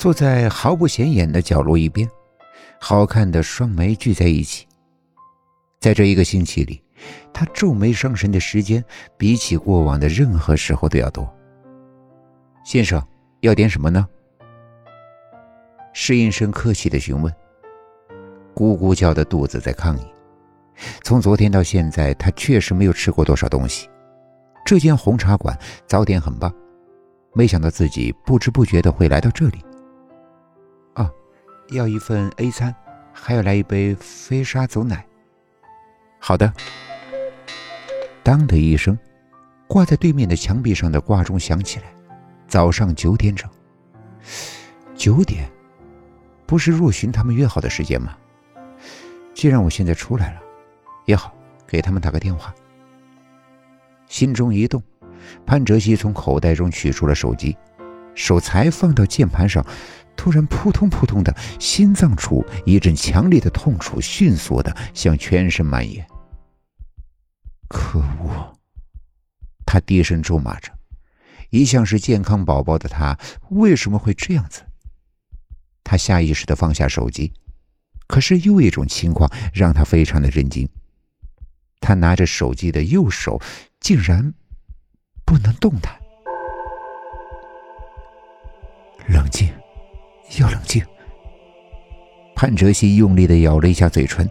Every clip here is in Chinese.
坐在毫不显眼的角落一边，好看的双眉聚在一起。在这一个星期里，他皱眉伤神的时间比起过往的任何时候都要多。先生，要点什么呢？侍应生客气的询问。咕咕叫的肚子在抗议。从昨天到现在，他确实没有吃过多少东西。这间红茶馆早点很棒，没想到自己不知不觉的会来到这里。哦，要一份 A 餐，还要来一杯飞沙走奶。好的。当的一声，挂在对面的墙壁上的挂钟响起来，早上九点整。九点，不是若寻他们约好的时间吗？既然我现在出来了，也好给他们打个电话。心中一动，潘哲熙从口袋中取出了手机，手才放到键盘上，突然扑通扑通的心脏处一阵强烈的痛楚迅速的向全身蔓延。可恶！他低声咒骂着，一向是健康宝宝的他为什么会这样子？他下意识的放下手机，可是又一种情况让他非常的震惊：他拿着手机的右手竟然不能动弹。冷静，要冷静。潘哲熙用力的咬了一下嘴唇，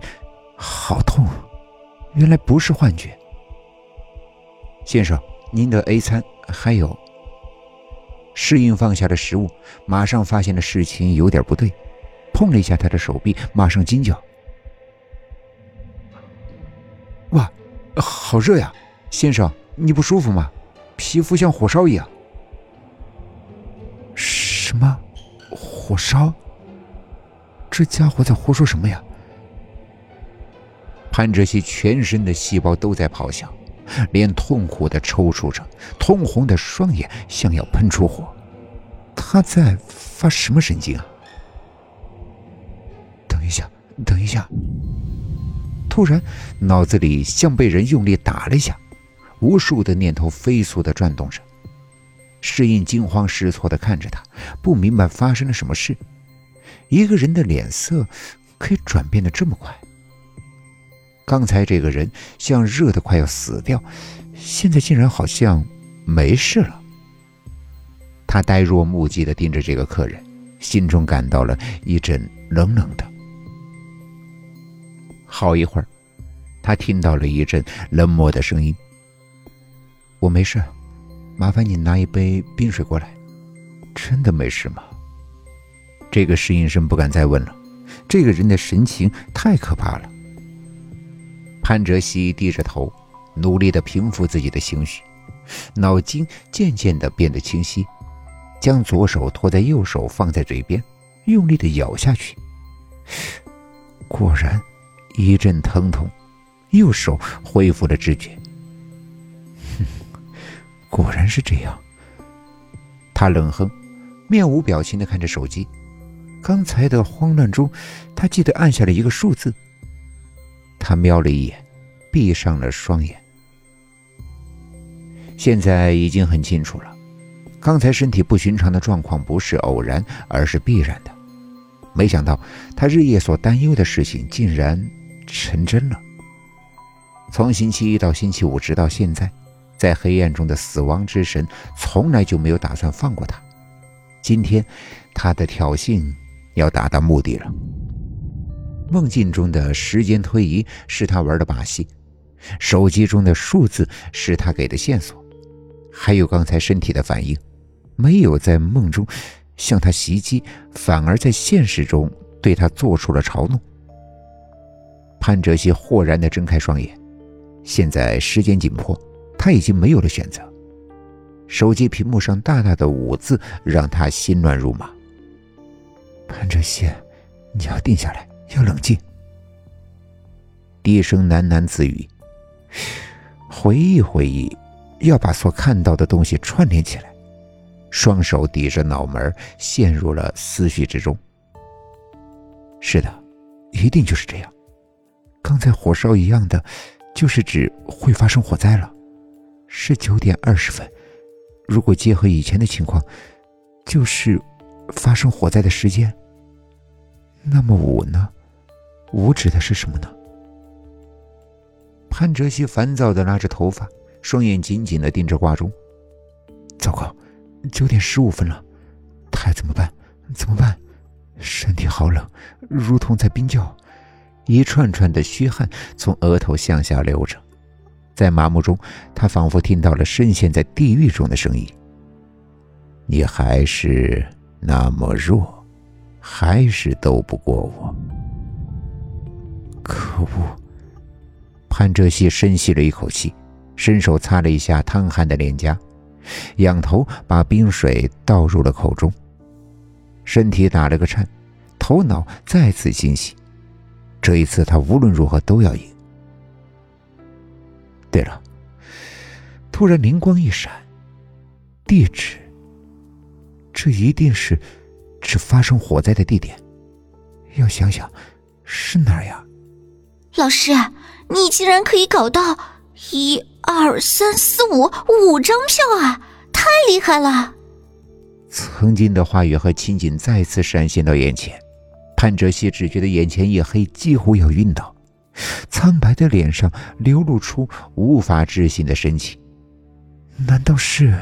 好痛！原来不是幻觉。先生，您的 A 餐还有。适应放下了食物，马上发现了事情有点不对，碰了一下他的手臂，马上惊叫：“哇，好热呀！先生，你不舒服吗？皮肤像火烧一样。”什么？火烧？这家伙在胡说什么呀？潘哲熙全身的细胞都在咆哮。脸痛苦的抽搐着，通红的双眼像要喷出火。他在发什么神经啊？等一下，等一下！突然，脑子里像被人用力打了一下，无数的念头飞速的转动着。适应惊慌失措的看着他，不明白发生了什么事。一个人的脸色可以转变的这么快？刚才这个人像热的快要死掉，现在竟然好像没事了。他呆若木鸡的盯着这个客人，心中感到了一阵冷冷的。好一会儿，他听到了一阵冷漠的声音：“我没事，麻烦你拿一杯冰水过来。”真的没事吗？这个侍应生不敢再问了，这个人的神情太可怕了。潘哲熙低着头，努力的平复自己的情绪，脑筋渐渐的变得清晰，将左手托在右手放在嘴边，用力的咬下去。果然，一阵疼痛，右手恢复了知觉。哼，果然是这样。他冷哼，面无表情的看着手机。刚才的慌乱中，他记得按下了一个数字。他瞄了一眼，闭上了双眼。现在已经很清楚了，刚才身体不寻常的状况不是偶然，而是必然的。没想到他日夜所担忧的事情竟然成真了。从星期一到星期五，直到现在，在黑暗中的死亡之神从来就没有打算放过他。今天，他的挑衅要达到目的了。梦境中的时间推移是他玩的把戏，手机中的数字是他给的线索，还有刚才身体的反应，没有在梦中向他袭击，反而在现实中对他做出了嘲弄。潘哲熙豁然地睁开双眼，现在时间紧迫，他已经没有了选择。手机屏幕上大大的五字让他心乱如麻。潘哲熙，你要定下来。要冷静，低声喃喃自语，回忆回忆，要把所看到的东西串联起来。双手抵着脑门，陷入了思绪之中。是的，一定就是这样。刚才火烧一样的，就是指会发生火灾了。是九点二十分，如果结合以前的情况，就是发生火灾的时间。那么五呢？五指的是什么呢？潘哲熙烦躁的拉着头发，双眼紧紧的盯着挂钟。糟糕，九点十五分了，太怎么办？怎么办？身体好冷，如同在冰窖。一串串的虚汗从额头向下流着，在麻木中，他仿佛听到了深陷在地狱中的声音。你还是那么弱，还是斗不过我。可恶！潘哲熙深吸了一口气，伸手擦了一下淌汗的脸颊，仰头把冰水倒入了口中，身体打了个颤，头脑再次清晰。这一次，他无论如何都要赢。对了，突然灵光一闪，地址，这一定是是发生火灾的地点。要想想，是哪儿呀？老师，你竟然可以搞到一二三四五五张票啊！太厉害了！曾经的话语和情景再次闪现到眼前。潘哲熙只觉得眼前一黑，几乎要晕倒，苍白的脸上流露出无法置信的神情。难道是？